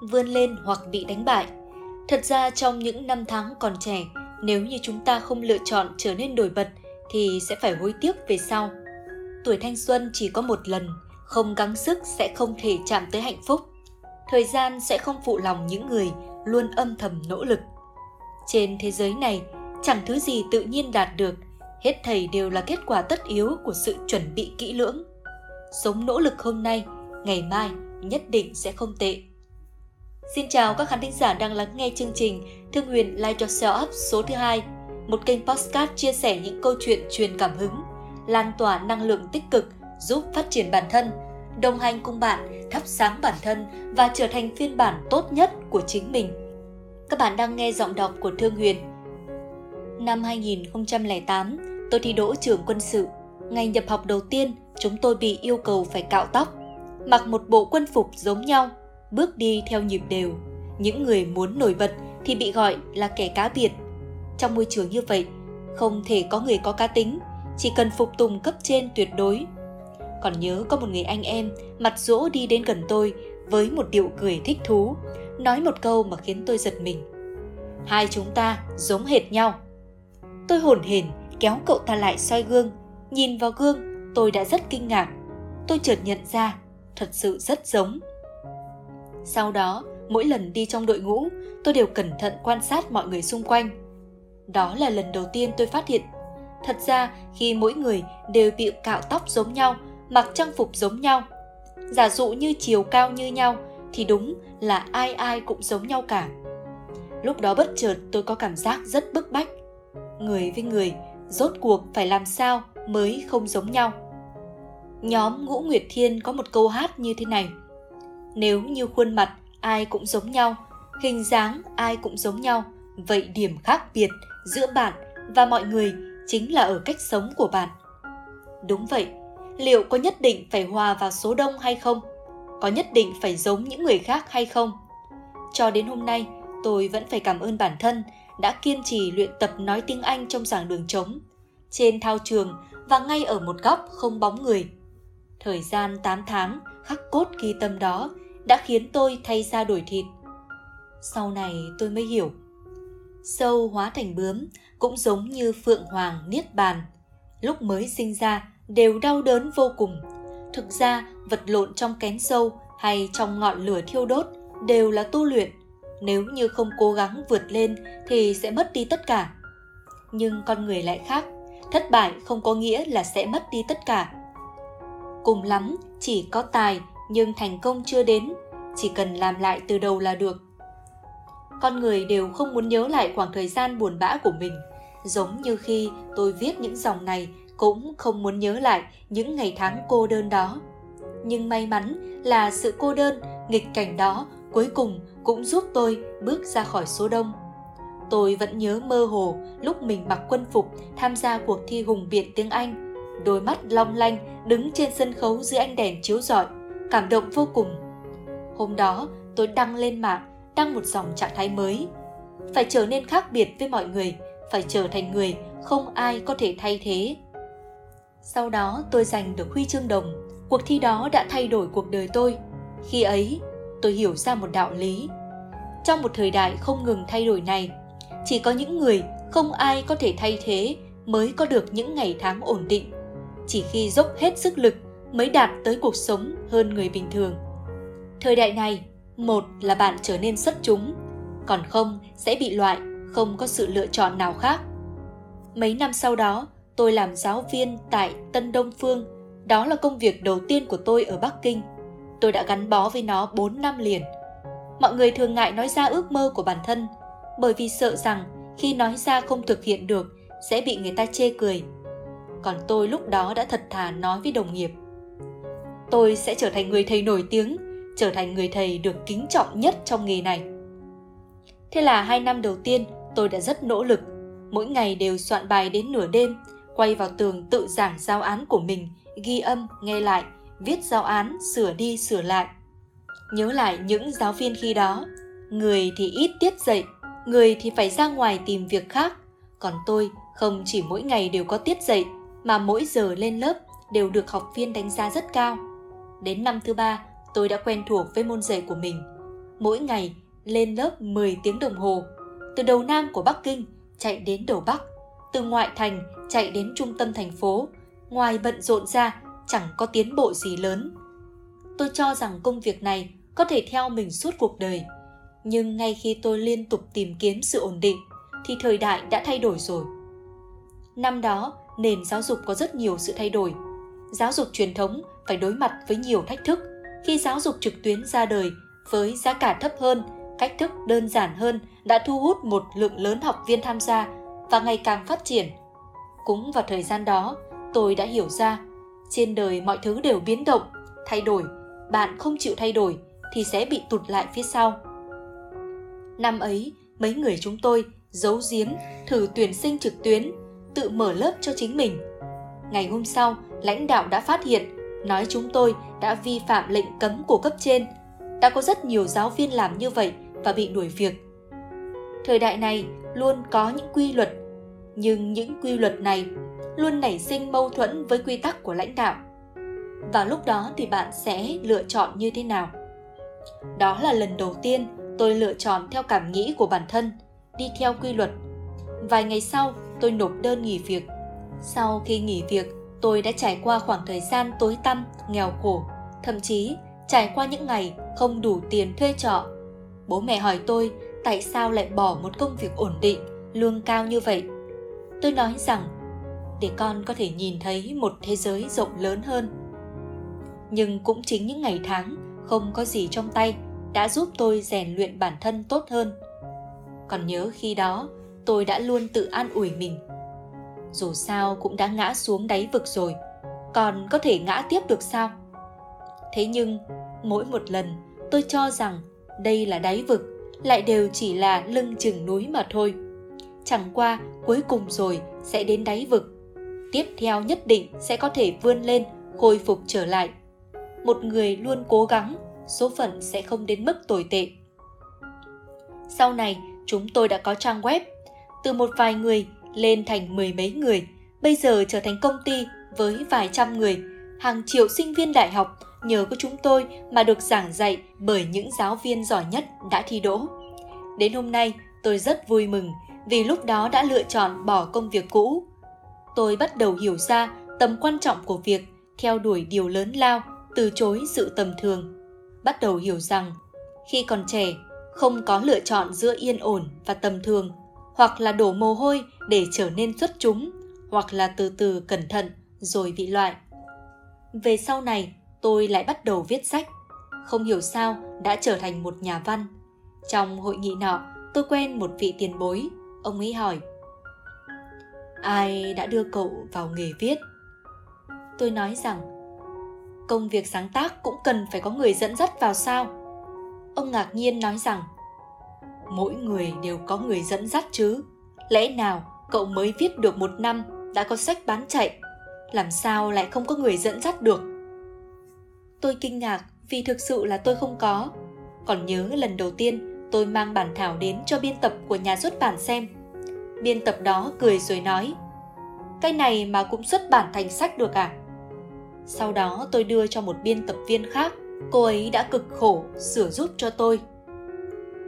vươn lên hoặc bị đánh bại. Thật ra trong những năm tháng còn trẻ, nếu như chúng ta không lựa chọn trở nên nổi bật thì sẽ phải hối tiếc về sau. Tuổi thanh xuân chỉ có một lần, không gắng sức sẽ không thể chạm tới hạnh phúc. Thời gian sẽ không phụ lòng những người luôn âm thầm nỗ lực. Trên thế giới này, chẳng thứ gì tự nhiên đạt được, hết thầy đều là kết quả tất yếu của sự chuẩn bị kỹ lưỡng. Sống nỗ lực hôm nay, ngày mai nhất định sẽ không tệ. Xin chào các khán thính giả đang lắng nghe chương trình Thương Huyền Light Yourself Up số thứ hai, một kênh podcast chia sẻ những câu chuyện truyền cảm hứng, lan tỏa năng lượng tích cực, giúp phát triển bản thân, đồng hành cùng bạn thắp sáng bản thân và trở thành phiên bản tốt nhất của chính mình. Các bạn đang nghe giọng đọc của Thương Huyền. Năm 2008, tôi thi đỗ trường quân sự. Ngày nhập học đầu tiên, chúng tôi bị yêu cầu phải cạo tóc, mặc một bộ quân phục giống nhau – bước đi theo nhịp đều. Những người muốn nổi bật thì bị gọi là kẻ cá biệt. Trong môi trường như vậy, không thể có người có cá tính, chỉ cần phục tùng cấp trên tuyệt đối. Còn nhớ có một người anh em mặt rỗ đi đến gần tôi với một điệu cười thích thú, nói một câu mà khiến tôi giật mình. Hai chúng ta giống hệt nhau. Tôi hồn hển kéo cậu ta lại soi gương, nhìn vào gương tôi đã rất kinh ngạc. Tôi chợt nhận ra, thật sự rất giống. Sau đó, mỗi lần đi trong đội ngũ, tôi đều cẩn thận quan sát mọi người xung quanh. Đó là lần đầu tiên tôi phát hiện. Thật ra, khi mỗi người đều bị cạo tóc giống nhau, mặc trang phục giống nhau, giả dụ như chiều cao như nhau, thì đúng là ai ai cũng giống nhau cả. Lúc đó bất chợt tôi có cảm giác rất bức bách. Người với người, rốt cuộc phải làm sao mới không giống nhau. Nhóm Ngũ Nguyệt Thiên có một câu hát như thế này – nếu như khuôn mặt ai cũng giống nhau, hình dáng ai cũng giống nhau, vậy điểm khác biệt giữa bạn và mọi người chính là ở cách sống của bạn. Đúng vậy, liệu có nhất định phải hòa vào số đông hay không? Có nhất định phải giống những người khác hay không? Cho đến hôm nay, tôi vẫn phải cảm ơn bản thân đã kiên trì luyện tập nói tiếng Anh trong giảng đường trống, trên thao trường và ngay ở một góc không bóng người. Thời gian 8 tháng khắc cốt ghi tâm đó đã khiến tôi thay ra đổi thịt. Sau này tôi mới hiểu. Sâu hóa thành bướm cũng giống như phượng hoàng niết bàn. Lúc mới sinh ra đều đau đớn vô cùng. Thực ra vật lộn trong kén sâu hay trong ngọn lửa thiêu đốt đều là tu luyện. Nếu như không cố gắng vượt lên thì sẽ mất đi tất cả. Nhưng con người lại khác, thất bại không có nghĩa là sẽ mất đi tất cả. Cùng lắm chỉ có tài nhưng thành công chưa đến, chỉ cần làm lại từ đầu là được. Con người đều không muốn nhớ lại khoảng thời gian buồn bã của mình, giống như khi tôi viết những dòng này cũng không muốn nhớ lại những ngày tháng cô đơn đó. Nhưng may mắn là sự cô đơn, nghịch cảnh đó cuối cùng cũng giúp tôi bước ra khỏi số đông. Tôi vẫn nhớ mơ hồ lúc mình mặc quân phục tham gia cuộc thi hùng biện tiếng anh, đôi mắt long lanh đứng trên sân khấu dưới ánh đèn chiếu rọi cảm động vô cùng. Hôm đó, tôi đăng lên mạng, đăng một dòng trạng thái mới. Phải trở nên khác biệt với mọi người, phải trở thành người không ai có thể thay thế. Sau đó tôi giành được huy chương đồng. Cuộc thi đó đã thay đổi cuộc đời tôi. Khi ấy, tôi hiểu ra một đạo lý. Trong một thời đại không ngừng thay đổi này, chỉ có những người không ai có thể thay thế mới có được những ngày tháng ổn định. Chỉ khi dốc hết sức lực mới đạt tới cuộc sống hơn người bình thường. Thời đại này, một là bạn trở nên xuất chúng, còn không sẽ bị loại, không có sự lựa chọn nào khác. Mấy năm sau đó, tôi làm giáo viên tại Tân Đông Phương. Đó là công việc đầu tiên của tôi ở Bắc Kinh. Tôi đã gắn bó với nó 4 năm liền. Mọi người thường ngại nói ra ước mơ của bản thân, bởi vì sợ rằng khi nói ra không thực hiện được sẽ bị người ta chê cười. Còn tôi lúc đó đã thật thà nói với đồng nghiệp – tôi sẽ trở thành người thầy nổi tiếng, trở thành người thầy được kính trọng nhất trong nghề này. Thế là hai năm đầu tiên tôi đã rất nỗ lực, mỗi ngày đều soạn bài đến nửa đêm, quay vào tường tự giảng giao án của mình, ghi âm, nghe lại, viết giao án, sửa đi sửa lại. Nhớ lại những giáo viên khi đó, người thì ít tiết dạy, người thì phải ra ngoài tìm việc khác, còn tôi không chỉ mỗi ngày đều có tiết dạy mà mỗi giờ lên lớp đều được học viên đánh giá rất cao. Đến năm thứ ba, tôi đã quen thuộc với môn dạy của mình. mỗi ngày lên lớp 10 tiếng đồng hồ, từ đầu Nam của Bắc Kinh chạy đến đầu Bắc, từ ngoại thành chạy đến trung tâm thành phố, ngoài bận rộn ra chẳng có tiến bộ gì lớn. Tôi cho rằng công việc này có thể theo mình suốt cuộc đời. Nhưng ngay khi tôi liên tục tìm kiếm sự ổn định, thì thời đại đã thay đổi rồi. Năm đó, nền giáo dục có rất nhiều sự thay đổi. Giáo dục truyền thống phải đối mặt với nhiều thách thức khi giáo dục trực tuyến ra đời với giá cả thấp hơn, cách thức đơn giản hơn đã thu hút một lượng lớn học viên tham gia và ngày càng phát triển. Cũng vào thời gian đó, tôi đã hiểu ra, trên đời mọi thứ đều biến động, thay đổi, bạn không chịu thay đổi thì sẽ bị tụt lại phía sau. Năm ấy, mấy người chúng tôi giấu giếm thử tuyển sinh trực tuyến, tự mở lớp cho chính mình. Ngày hôm sau, lãnh đạo đã phát hiện, nói chúng tôi đã vi phạm lệnh cấm của cấp trên. Đã có rất nhiều giáo viên làm như vậy và bị đuổi việc. Thời đại này luôn có những quy luật, nhưng những quy luật này luôn nảy sinh mâu thuẫn với quy tắc của lãnh đạo. Và lúc đó thì bạn sẽ lựa chọn như thế nào? Đó là lần đầu tiên tôi lựa chọn theo cảm nghĩ của bản thân, đi theo quy luật. Vài ngày sau, tôi nộp đơn nghỉ việc. Sau khi nghỉ việc, tôi đã trải qua khoảng thời gian tối tăm, nghèo khổ, thậm chí trải qua những ngày không đủ tiền thuê trọ. Bố mẹ hỏi tôi tại sao lại bỏ một công việc ổn định, lương cao như vậy. Tôi nói rằng để con có thể nhìn thấy một thế giới rộng lớn hơn. Nhưng cũng chính những ngày tháng không có gì trong tay đã giúp tôi rèn luyện bản thân tốt hơn còn nhớ khi đó tôi đã luôn tự an ủi mình dù sao cũng đã ngã xuống đáy vực rồi. Còn có thể ngã tiếp được sao? Thế nhưng mỗi một lần tôi cho rằng đây là đáy vực lại đều chỉ là lưng chừng núi mà thôi. Chẳng qua cuối cùng rồi sẽ đến đáy vực. Tiếp theo nhất định sẽ có thể vươn lên khôi phục trở lại. Một người luôn cố gắng số phận sẽ không đến mức tồi tệ. Sau này, chúng tôi đã có trang web, từ một vài người lên thành mười mấy người, bây giờ trở thành công ty với vài trăm người, hàng triệu sinh viên đại học nhờ có chúng tôi mà được giảng dạy bởi những giáo viên giỏi nhất đã thi đỗ. Đến hôm nay, tôi rất vui mừng vì lúc đó đã lựa chọn bỏ công việc cũ. Tôi bắt đầu hiểu ra tầm quan trọng của việc theo đuổi điều lớn lao, từ chối sự tầm thường bắt đầu hiểu rằng khi còn trẻ không có lựa chọn giữa yên ổn và tầm thường hoặc là đổ mồ hôi để trở nên xuất chúng, hoặc là từ từ cẩn thận rồi bị loại. Về sau này, tôi lại bắt đầu viết sách. Không hiểu sao đã trở thành một nhà văn. Trong hội nghị nọ, tôi quen một vị tiền bối. Ông ấy hỏi, ai đã đưa cậu vào nghề viết? Tôi nói rằng, công việc sáng tác cũng cần phải có người dẫn dắt vào sao? Ông ngạc nhiên nói rằng mỗi người đều có người dẫn dắt chứ. Lẽ nào cậu mới viết được một năm đã có sách bán chạy làm sao lại không có người dẫn dắt được? Tôi kinh ngạc vì thực sự là tôi không có. Còn nhớ lần đầu tiên tôi mang bản thảo đến cho biên tập của nhà xuất bản xem. Biên tập đó cười rồi nói cái này mà cũng xuất bản thành sách được à? Sau đó tôi đưa cho một biên tập viên khác, cô ấy đã cực khổ sửa giúp cho tôi.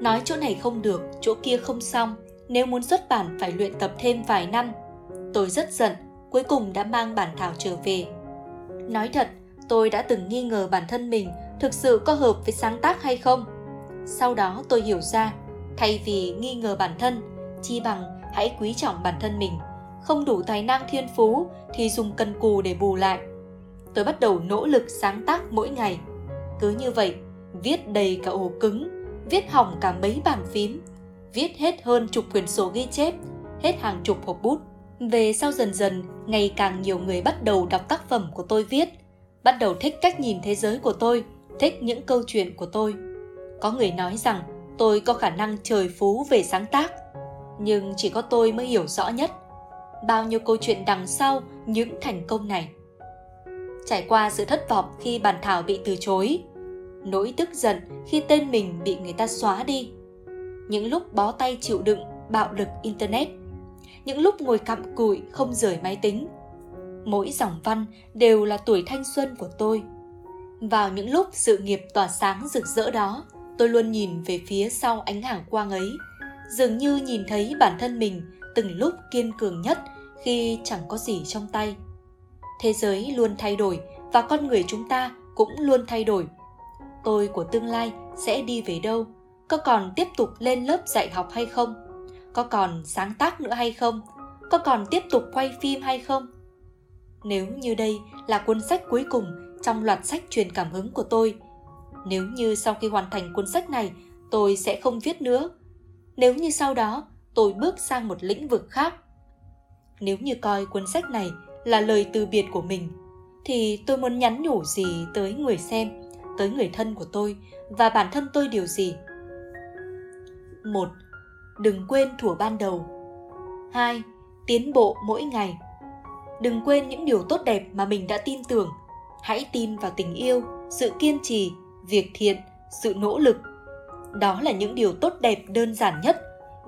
Nói chỗ này không được, chỗ kia không xong, nếu muốn xuất bản phải luyện tập thêm vài năm. Tôi rất giận, cuối cùng đã mang bản thảo trở về. Nói thật, tôi đã từng nghi ngờ bản thân mình thực sự có hợp với sáng tác hay không. Sau đó tôi hiểu ra, thay vì nghi ngờ bản thân, chi bằng hãy quý trọng bản thân mình. Không đủ tài năng thiên phú thì dùng cần cù để bù lại tôi bắt đầu nỗ lực sáng tác mỗi ngày. Cứ như vậy, viết đầy cả ổ cứng, viết hỏng cả mấy bàn phím, viết hết hơn chục quyển sổ ghi chép, hết hàng chục hộp bút. Về sau dần dần, ngày càng nhiều người bắt đầu đọc tác phẩm của tôi viết, bắt đầu thích cách nhìn thế giới của tôi, thích những câu chuyện của tôi. Có người nói rằng tôi có khả năng trời phú về sáng tác, nhưng chỉ có tôi mới hiểu rõ nhất bao nhiêu câu chuyện đằng sau những thành công này trải qua sự thất vọng khi bản thảo bị từ chối, nỗi tức giận khi tên mình bị người ta xóa đi, những lúc bó tay chịu đựng bạo lực internet, những lúc ngồi cặm cụi không rời máy tính. Mỗi dòng văn đều là tuổi thanh xuân của tôi. Vào những lúc sự nghiệp tỏa sáng rực rỡ đó, tôi luôn nhìn về phía sau ánh hàng quang ấy. Dường như nhìn thấy bản thân mình từng lúc kiên cường nhất khi chẳng có gì trong tay. Thế giới luôn thay đổi và con người chúng ta cũng luôn thay đổi tôi của tương lai sẽ đi về đâu? Có còn tiếp tục lên lớp dạy học hay không? Có còn sáng tác nữa hay không? Có còn tiếp tục quay phim hay không? Nếu như đây là cuốn sách cuối cùng trong loạt sách truyền cảm hứng của tôi, nếu như sau khi hoàn thành cuốn sách này, tôi sẽ không viết nữa. Nếu như sau đó, tôi bước sang một lĩnh vực khác. Nếu như coi cuốn sách này là lời từ biệt của mình, thì tôi muốn nhắn nhủ gì tới người xem? Tới người thân của tôi và bản thân tôi điều gì? Một, đừng quên thủa ban đầu. Hai, tiến bộ mỗi ngày. Đừng quên những điều tốt đẹp mà mình đã tin tưởng. Hãy tin vào tình yêu, sự kiên trì, việc thiện, sự nỗ lực. Đó là những điều tốt đẹp đơn giản nhất,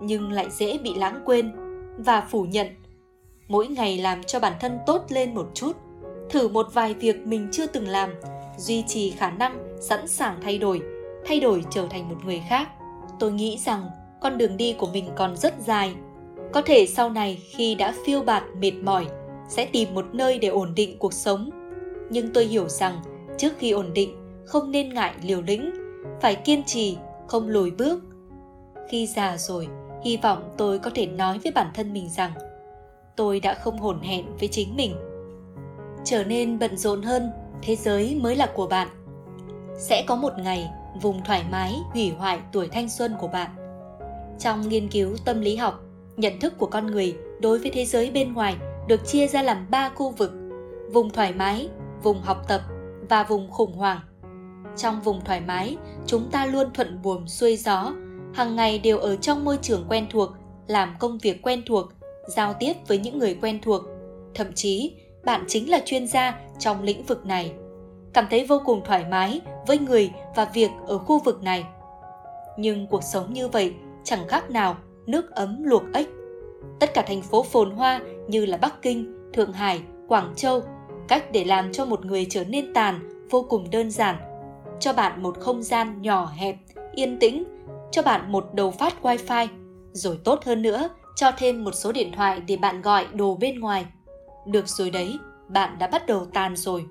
nhưng lại dễ bị lãng quên và phủ nhận. Mỗi ngày làm cho bản thân tốt lên một chút thử một vài việc mình chưa từng làm, duy trì khả năng sẵn sàng thay đổi thay đổi trở thành một người khác. Tôi nghĩ rằng con đường đi của mình còn rất dài. Có thể sau này khi đã phiêu bạt, mệt mỏi, sẽ tìm một nơi để ổn định cuộc sống. Nhưng tôi hiểu rằng trước khi ổn định, không nên ngại liều lĩnh, phải kiên trì, không lùi bước. Khi già rồi, hy vọng tôi có thể nói với bản thân mình rằng tôi đã không hồn hẹn với chính mình trở nên bận rộn hơn, thế giới mới là của bạn. Sẽ có một ngày, vùng thoải mái, hủy hoại tuổi thanh xuân của bạn. Trong nghiên cứu tâm lý học, nhận thức của con người đối với thế giới bên ngoài được chia ra làm ba khu vực, vùng thoải mái, vùng học tập và vùng khủng hoảng. Trong vùng thoải mái, chúng ta luôn thuận buồm xuôi gió, hàng ngày đều ở trong môi trường quen thuộc, làm công việc quen thuộc, giao tiếp với những người quen thuộc, thậm chí bạn chính là chuyên gia trong lĩnh vực này. Cảm thấy vô cùng thoải mái với người và việc ở khu vực này. Nhưng cuộc sống như vậy chẳng khác nào nước ấm luộc ếch. Tất cả thành phố phồn hoa như là bắc kinh, thượng hải, quảng châu, cách để làm cho một người trở nên tàn vô cùng đơn giản. Cho bạn một không gian nhỏ hẹp, yên tĩnh, cho bạn một đầu phát wifi, rồi tốt hơn nữa, cho thêm một số điện thoại để bạn gọi đồ bên ngoài được rồi đấy, bạn đã bắt đầu tàn rồi.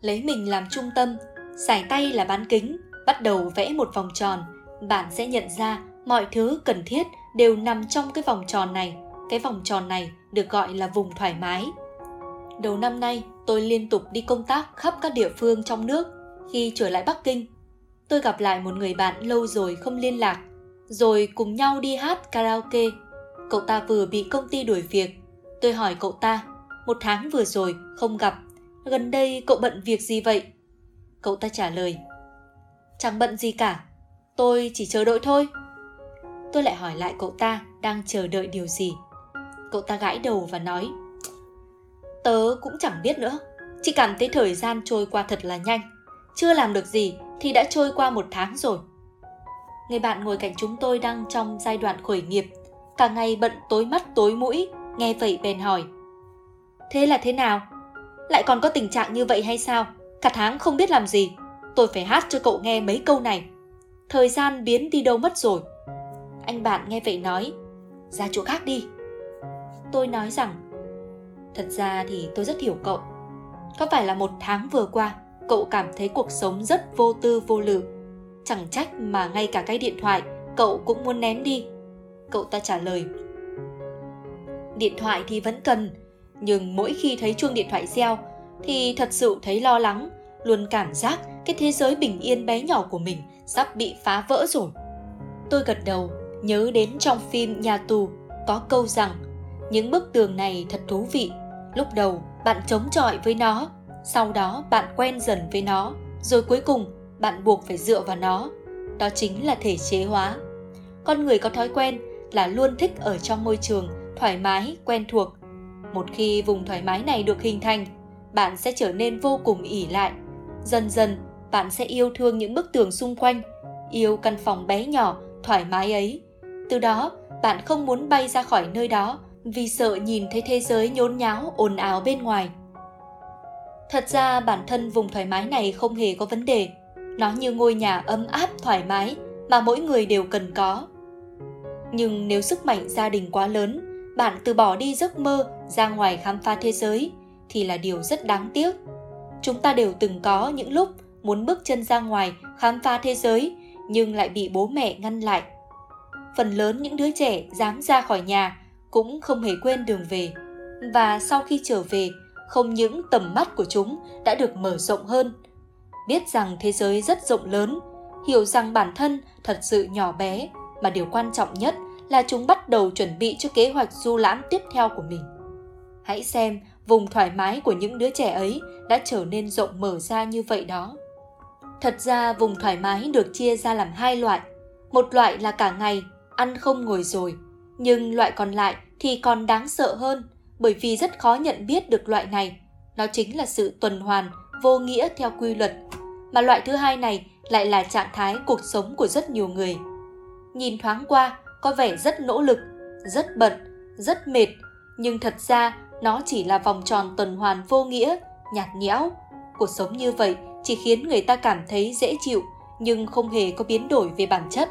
Lấy mình làm trung tâm sải tay là bán kính, bắt đầu vẽ một vòng tròn. Bạn sẽ nhận ra mọi thứ cần thiết đều nằm trong cái vòng tròn này. Cái vòng tròn này được gọi là vùng thoải mái. Đầu năm nay, tôi liên tục đi công tác khắp các địa phương trong nước. Khi trở lại bắc kinh, tôi gặp lại một người bạn lâu rồi không liên lạc. Rồi cùng nhau đi hát karaoke. Cậu ta vừa bị công ty đuổi việc. Tôi hỏi cậu ta một tháng vừa rồi không gặp. Gần đây cậu bận việc gì vậy? Cậu ta trả lời. Chẳng bận gì cả. Tôi chỉ chờ đợi thôi. Tôi lại hỏi lại cậu ta đang chờ đợi điều gì. Cậu ta gãi đầu và nói. Tớ cũng chẳng biết nữa. Chỉ cảm thấy thời gian trôi qua thật là nhanh. Chưa làm được gì thì đã trôi qua một tháng rồi. Người bạn ngồi cạnh chúng tôi đang trong giai đoạn khởi nghiệp. Cả ngày bận tối mắt tối mũi, nghe vậy bèn hỏi thế là thế nào? Lại còn có tình trạng như vậy hay sao? Cả tháng không biết làm gì. Tôi phải hát cho cậu nghe mấy câu này. Thời gian biến đi đâu mất rồi? Anh bạn nghe vậy nói, ra chỗ khác đi. Tôi nói rằng, thật ra thì tôi rất hiểu cậu. Có phải là một tháng vừa qua, cậu cảm thấy cuộc sống rất vô tư vô lự? Chẳng trách mà ngay cả cái điện thoại, cậu cũng muốn ném đi. Cậu ta trả lời, điện thoại thì vẫn cần nhưng mỗi khi thấy chuông điện thoại reo, thì thật sự thấy lo lắng, luôn cảm giác cái thế giới bình yên bé nhỏ của mình sắp bị phá vỡ rồi. Tôi gật đầu, nhớ đến trong phim nhà tù, có câu rằng, những bức tường này thật thú vị. Lúc đầu, bạn chống chọi với nó, sau đó bạn quen dần với nó, rồi cuối cùng, bạn buộc phải dựa vào nó. Đó chính là thể chế hóa. Con người có thói quen là luôn thích ở trong môi trường thoải mái, quen thuộc một khi vùng thoải mái này được hình thành bạn sẽ trở nên vô cùng ỉ lại. Dần dần bạn sẽ yêu thương những bức tường xung quanh yêu căn phòng bé nhỏ thoải mái ấy. Từ đó bạn không muốn bay ra khỏi nơi đó vì sợ nhìn thấy thế giới nhốn nháo ồn ào bên ngoài. Thật ra bản thân vùng thoải mái này không hề có vấn đề. Nó như ngôi nhà ấm áp thoải mái mà mỗi người đều cần có. Nhưng nếu sức mạnh gia đình quá lớn, bạn từ bỏ đi giấc mơ ra ngoài khám phá thế giới thì là điều rất đáng tiếc. Chúng ta đều từng có những lúc muốn bước chân ra ngoài khám phá thế giới nhưng lại bị bố mẹ ngăn lại. Phần lớn những đứa trẻ dám ra khỏi nhà cũng không hề quên đường về và sau khi trở về, không những tầm mắt của chúng đã được mở rộng hơn biết rằng thế giới rất rộng lớn, hiểu rằng bản thân thật sự nhỏ bé mà điều quan trọng nhất là chúng bắt đầu chuẩn bị cho kế hoạch du lãm tiếp theo của mình hãy xem, vùng thoải mái của những đứa trẻ ấy đã trở nên rộng mở ra như vậy đó. Thật ra, vùng thoải mái được chia ra làm hai loại. Một loại là cả ngày, ăn không ngồi rồi. Nhưng loại còn lại thì còn đáng sợ hơn, bởi vì rất khó nhận biết được loại này. Nó chính là sự tuần hoàn, vô nghĩa theo quy luật. Mà loại thứ hai này lại là trạng thái cuộc sống của rất nhiều người. Nhìn thoáng qua, có vẻ rất nỗ lực, rất bận, rất mệt. Nhưng thật ra nó chỉ là vòng tròn tuần hoàn vô nghĩa, nhạt nhẽo. Cuộc sống như vậy chỉ khiến người ta cảm thấy dễ chịu, nhưng không hề có biến đổi về bản chất.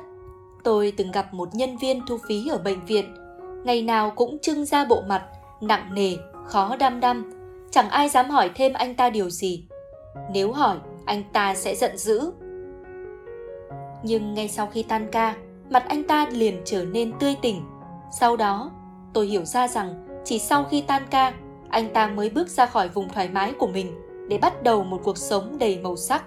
Tôi từng gặp một nhân viên thu phí ở bệnh viện. Ngày nào cũng trưng ra bộ mặt, nặng nề, khó đăm đăm chẳng ai dám hỏi thêm anh ta điều gì. Nếu hỏi, anh ta sẽ giận dữ. Nhưng ngay sau khi tan ca, mặt anh ta liền trở nên tươi tỉnh. Sau đó, tôi hiểu ra rằng chỉ sau khi tan ca, anh ta mới bước ra khỏi vùng thoải mái của mình để bắt đầu một cuộc sống đầy màu sắc.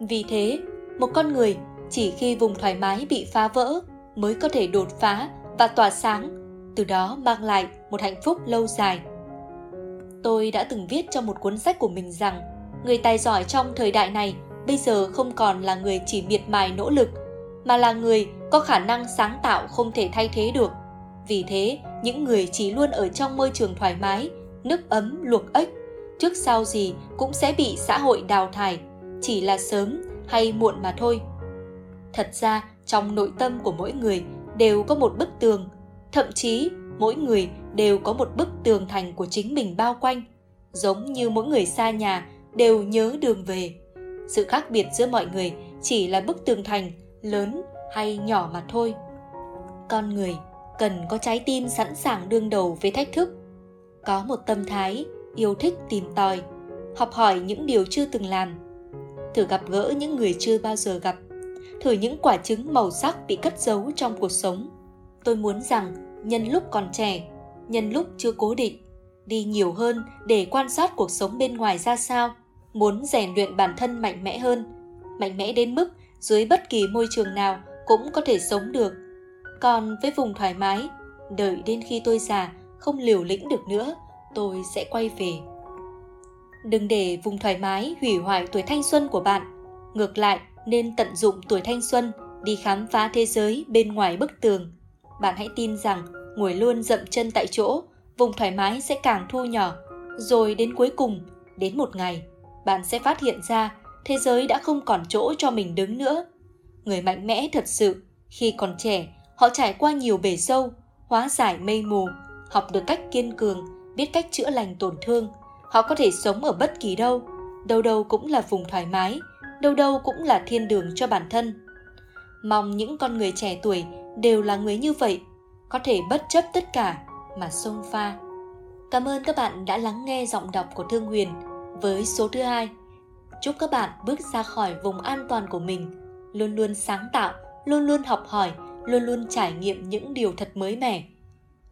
Vì thế, một con người chỉ khi vùng thoải mái bị phá vỡ mới có thể đột phá và tỏa sáng, từ đó mang lại một hạnh phúc lâu dài. Tôi đã từng viết trong một cuốn sách của mình rằng, người tài giỏi trong thời đại này bây giờ không còn là người chỉ miệt mài nỗ lực, mà là người có khả năng sáng tạo không thể thay thế được. Vì thế những người chỉ luôn ở trong môi trường thoải mái, nước ấm, luộc ếch. Trước sau gì cũng sẽ bị xã hội đào thải, chỉ là sớm hay muộn mà thôi. Thật ra, trong nội tâm của mỗi người đều có một bức tường, thậm chí mỗi người đều có một bức tường thành của chính mình bao quanh, giống như mỗi người xa nhà đều nhớ đường về. Sự khác biệt giữa mọi người chỉ là bức tường thành lớn hay nhỏ mà thôi. Con người cần có trái tim sẵn sàng đương đầu với thách thức. Có một tâm thái, yêu thích tìm tòi, học hỏi những điều chưa từng làm. Thử gặp gỡ những người chưa bao giờ gặp. Thử những quả trứng màu sắc bị cất giấu trong cuộc sống. Tôi muốn rằng nhân lúc còn trẻ, nhân lúc chưa cố định, đi nhiều hơn để quan sát cuộc sống bên ngoài ra sao, muốn rèn luyện bản thân mạnh mẽ hơn. Mạnh mẽ đến mức, dưới bất kỳ môi trường nào cũng có thể sống được còn với vùng thoải mái, đợi đến khi tôi già không liều lĩnh được nữa, tôi sẽ quay về. Đừng để vùng thoải mái hủy hoại tuổi thanh xuân của bạn. Ngược lại, nên tận dụng tuổi thanh xuân đi khám phá thế giới bên ngoài bức tường. Bạn hãy tin rằng ngồi luôn dậm chân tại chỗ, vùng thoải mái sẽ càng thu nhỏ. Rồi đến cuối cùng, đến một ngày, bạn sẽ phát hiện ra thế giới đã không còn chỗ cho mình đứng nữa. Người mạnh mẽ thật sự khi còn trẻ họ trải qua nhiều bể sâu, hóa giải mây mù, học được cách kiên cường, biết cách chữa lành tổn thương. Họ có thể sống ở bất kỳ đâu đâu đâu cũng là vùng thoải mái, đâu đâu cũng là thiên đường cho bản thân. Mong những con người trẻ tuổi đều là người như vậy, có thể bất chấp tất cả mà xông pha. Cảm ơn các bạn đã lắng nghe giọng đọc của thương huyền với số thứ hai. Chúc các bạn bước ra khỏi vùng an toàn của mình, luôn luôn sáng tạo, luôn luôn học hỏi luôn luôn trải nghiệm những điều thật mới mẻ.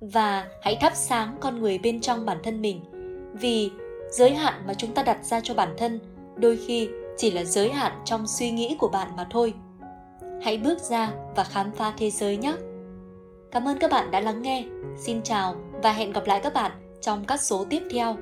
Và hãy thắp sáng con người bên trong bản thân mình, vì giới hạn mà chúng ta đặt ra cho bản thân đôi khi chỉ là giới hạn trong suy nghĩ của bạn mà thôi. Hãy bước ra và khám phá thế giới nhé! Cảm ơn các bạn đã lắng nghe. Xin chào và hẹn gặp lại các bạn trong các số tiếp theo.